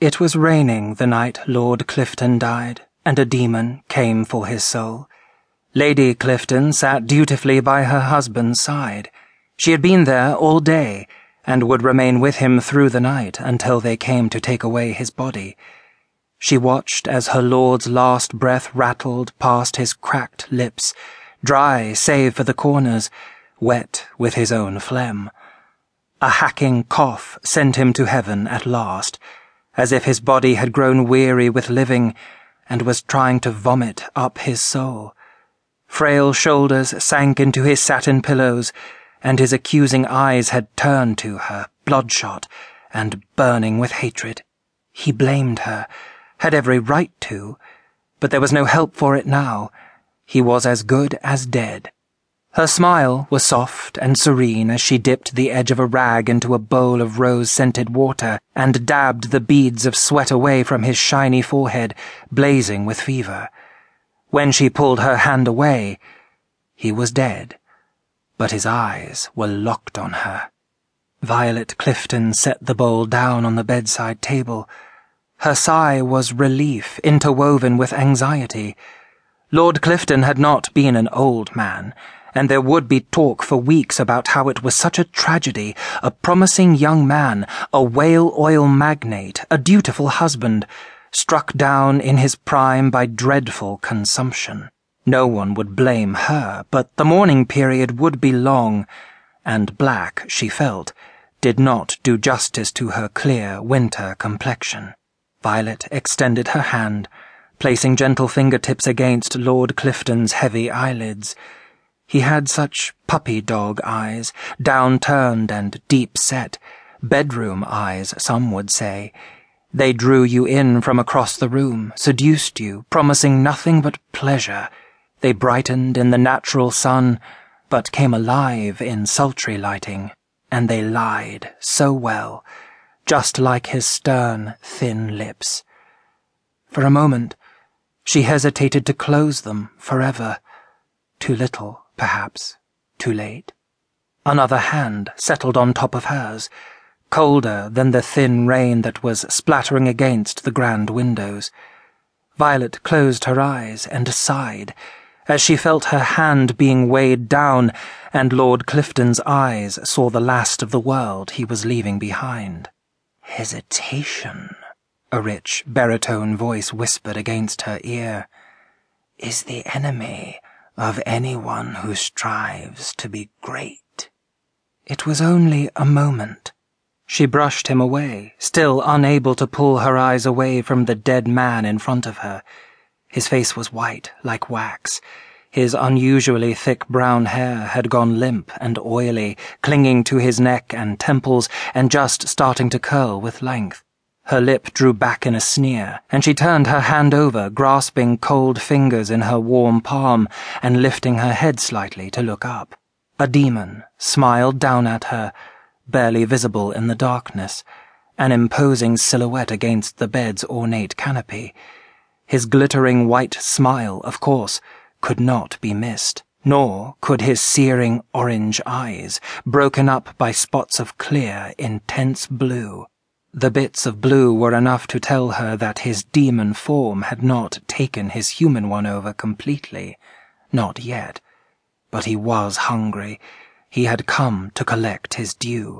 It was raining the night Lord Clifton died, and a demon came for his soul. Lady Clifton sat dutifully by her husband's side. She had been there all day, and would remain with him through the night until they came to take away his body. She watched as her lord's last breath rattled past his cracked lips, dry save for the corners, wet with his own phlegm. A hacking cough sent him to heaven at last, as if his body had grown weary with living and was trying to vomit up his soul. Frail shoulders sank into his satin pillows and his accusing eyes had turned to her, bloodshot and burning with hatred. He blamed her, had every right to, but there was no help for it now. He was as good as dead. Her smile was soft and serene as she dipped the edge of a rag into a bowl of rose-scented water and dabbed the beads of sweat away from his shiny forehead, blazing with fever. When she pulled her hand away, he was dead but his eyes were locked on her. Violet Clifton set the bowl down on the bedside table. Her sigh was relief interwoven with anxiety. Lord Clifton had not been an old man, and there would be talk for weeks about how it was such a tragedy, a promising young man, a whale oil magnate, a dutiful husband, struck down in his prime by dreadful consumption. No one would blame her, but the mourning period would be long, and black, she felt, did not do justice to her clear winter complexion. Violet extended her hand, placing gentle fingertips against Lord Clifton's heavy eyelids. He had such puppy dog eyes, downturned and deep set, bedroom eyes, some would say. They drew you in from across the room, seduced you, promising nothing but pleasure. They brightened in the natural sun, but came alive in sultry lighting, and they lied so well, just like his stern, thin lips. For a moment, she hesitated to close them forever. Too little, perhaps, too late. Another hand settled on top of hers, colder than the thin rain that was splattering against the grand windows. Violet closed her eyes and sighed as she felt her hand being weighed down, and Lord Clifton's eyes saw the last of the world he was leaving behind. Hesitation, a rich baritone voice whispered against her ear, is the enemy of anyone who strives to be great. It was only a moment. She brushed him away, still unable to pull her eyes away from the dead man in front of her. His face was white, like wax. His unusually thick brown hair had gone limp and oily, clinging to his neck and temples and just starting to curl with length. Her lip drew back in a sneer, and she turned her hand over, grasping cold fingers in her warm palm and lifting her head slightly to look up. A demon smiled down at her, barely visible in the darkness, an imposing silhouette against the bed's ornate canopy. His glittering white smile, of course, could not be missed, nor could his searing orange eyes, broken up by spots of clear, intense blue. The bits of blue were enough to tell her that his demon form had not taken his human one over completely. Not yet. But he was hungry. He had come to collect his due.